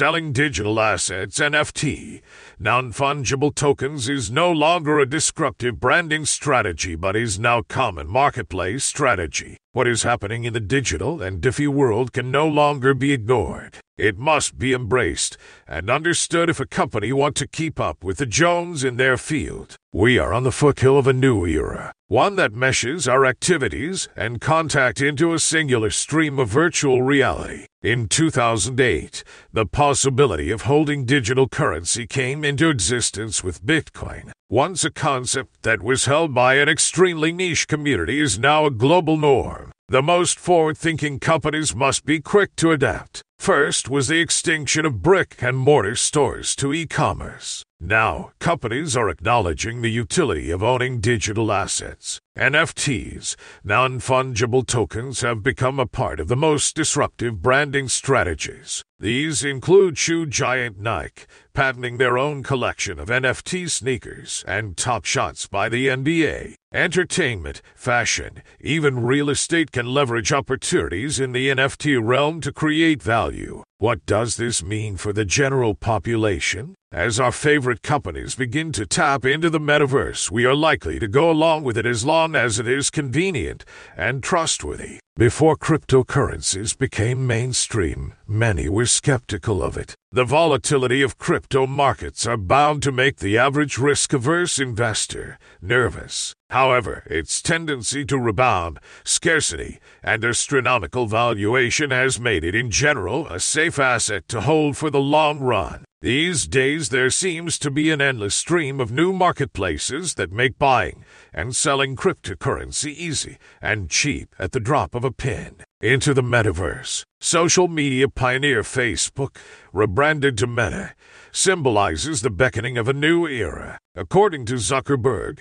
Selling digital assets, NFT, non fungible tokens, is no longer a disruptive branding strategy, but is now common marketplace strategy. What is happening in the digital and DeFi world can no longer be ignored. It must be embraced and understood if a company want to keep up with the Jones in their field. We are on the foothill of a new era, one that meshes our activities and contact into a singular stream of virtual reality. In 2008, the possibility of holding digital currency came into existence with Bitcoin. Once a concept that was held by an extremely niche community is now a global norm. The most forward thinking companies must be quick to adapt. First was the extinction of brick and mortar stores to e commerce. Now, companies are acknowledging the utility of owning digital assets. NFTs, non fungible tokens, have become a part of the most disruptive branding strategies. These include shoe giant Nike, patenting their own collection of NFT sneakers, and top shots by the NBA. Entertainment, fashion, even real estate can leverage opportunities in the NFT realm to create value. What does this mean for the general population? As our favorite companies begin to tap into the metaverse, we are likely to go along with it as long as it is convenient and trustworthy. Before cryptocurrencies became mainstream, many were skeptical of it. The volatility of crypto markets are bound to make the average risk averse investor nervous. However, its tendency to rebound, scarcity, and astronomical valuation has made it in general a safe asset to hold for the long run. These days, there seems to be an endless stream of new marketplaces that make buying and selling cryptocurrency easy and cheap at the drop of a pin. Into the metaverse, social media pioneer Facebook, rebranded to Meta, symbolizes the beckoning of a new era. According to Zuckerberg,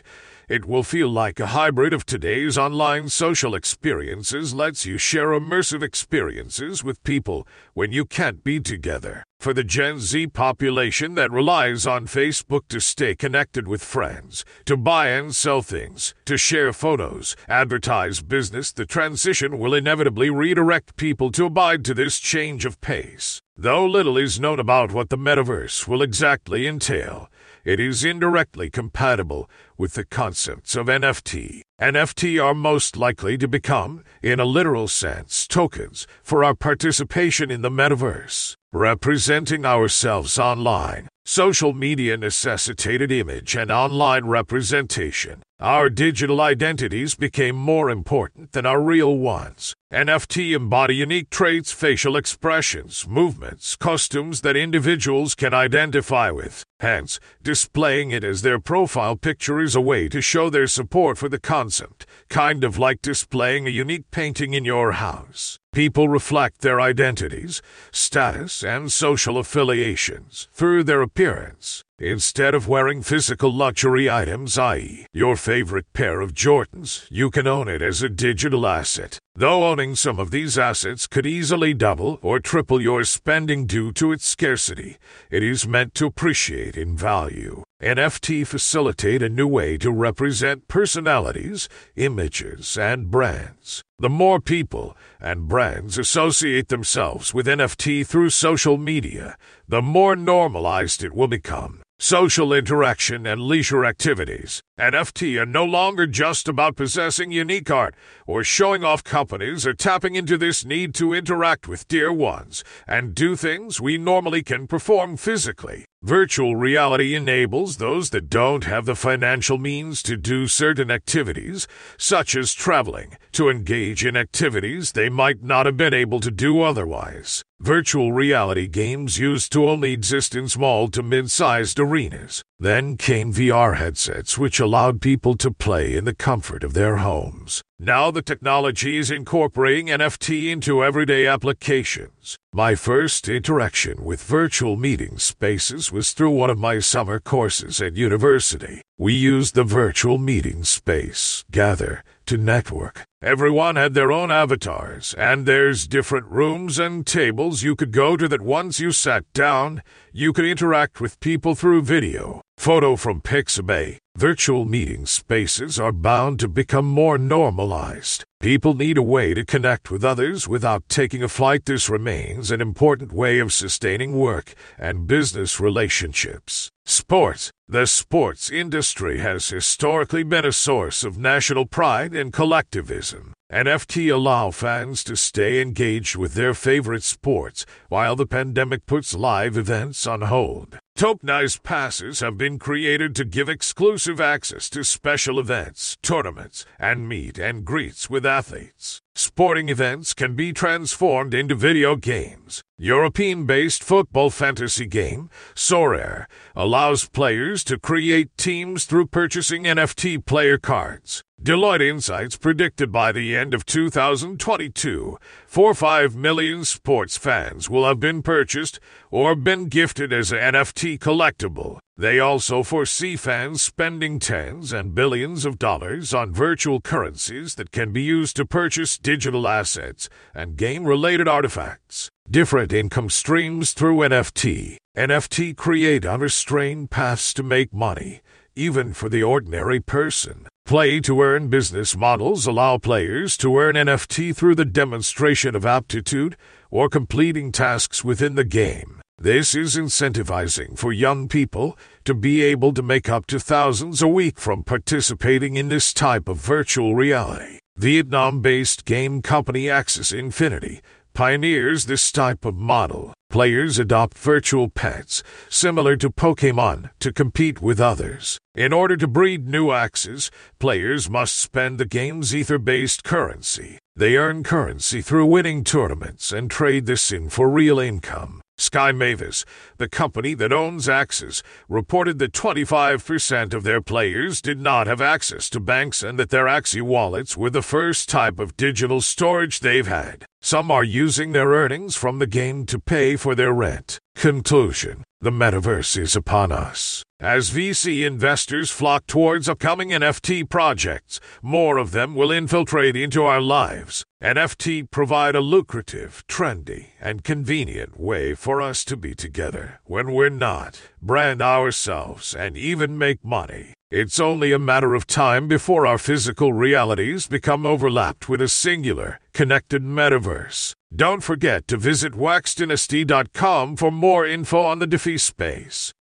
it will feel like a hybrid of today's online social experiences lets you share immersive experiences with people when you can't be together. For the Gen Z population that relies on Facebook to stay connected with friends, to buy and sell things, to share photos, advertise business, the transition will inevitably redirect people to abide to this change of pace. Though little is known about what the metaverse will exactly entail, it is indirectly compatible with the concepts of NFT. NFT are most likely to become, in a literal sense, tokens for our participation in the metaverse, representing ourselves online. Social media necessitated image and online representation. Our digital identities became more important than our real ones. NFT embody unique traits, facial expressions, movements, costumes that individuals can identify with. Hence, displaying it as their profile picture is a way to show their support for the concept, kind of like displaying a unique painting in your house. People reflect their identities, status, and social affiliations through their appearance. Instead of wearing physical luxury items, i.e., your favorite pair of Jordans, you can own it as a digital asset. Though owning some of these assets could easily double or triple your spending due to its scarcity, it is meant to appreciate in value. NFT facilitate a new way to represent personalities, images, and brands. The more people and brands associate themselves with NFT through social media, the more normalized it will become. Social interaction and leisure activities. NFT are no longer just about possessing unique art or showing off companies or tapping into this need to interact with dear ones and do things we normally can perform physically. Virtual reality enables those that don't have the financial means to do certain activities, such as traveling, to engage in activities they might not have been able to do otherwise. Virtual reality games used to only exist in small to mid sized arenas. Then came VR headsets, which allowed people to play in the comfort of their homes. Now the technology is incorporating NFT into everyday applications. My first interaction with virtual meeting spaces was through one of my summer courses at university. We used the virtual meeting space, Gather, to network. Everyone had their own avatars, and there's different rooms and tables you could go to that once you sat down, you could interact with people through video. Photo from Pixabay. Virtual meeting spaces are bound to become more normalized. People need a way to connect with others without taking a flight. This remains an important way of sustaining work and business relationships. Sports. The sports industry has historically been a source of national pride and collectivism. NFT allow fans to stay engaged with their favorite sports while the pandemic puts live events on hold. Tokenized passes have been created to give exclusive access to special events, tournaments, and meet and greets with athletes. Sporting events can be transformed into video games. European based football fantasy game, Sorare, allows players to create teams through purchasing NFT player cards. Deloitte Insights predicted by the end of 2022, 4 5 million sports fans will have been purchased or been gifted as an NFT collectible. They also foresee fans spending tens and billions of dollars on virtual currencies that can be used to purchase digital assets and game related artifacts. Different income streams through NFT. NFT create unrestrained paths to make money, even for the ordinary person. Play to earn business models allow players to earn NFT through the demonstration of aptitude or completing tasks within the game. This is incentivizing for young people to be able to make up to thousands a week from participating in this type of virtual reality. Vietnam based game company Axie Infinity pioneers this type of model. Players adopt virtual pets, similar to Pokemon, to compete with others. In order to breed new Axies, players must spend the game's ether based currency. They earn currency through winning tournaments and trade this in for real income. Sky Mavis, the company that owns Axie, reported that 25% of their players did not have access to banks and that their Axie wallets were the first type of digital storage they've had. Some are using their earnings from the game to pay for their rent. Conclusion The metaverse is upon us. As VC investors flock towards upcoming NFT projects, more of them will infiltrate into our lives. NFT provide a lucrative, trendy, and convenient way for us to be together when we're not, brand ourselves, and even make money. It's only a matter of time before our physical realities become overlapped with a singular, connected metaverse. Don't forget to visit waxdynasty.com for more info on the DeFi space.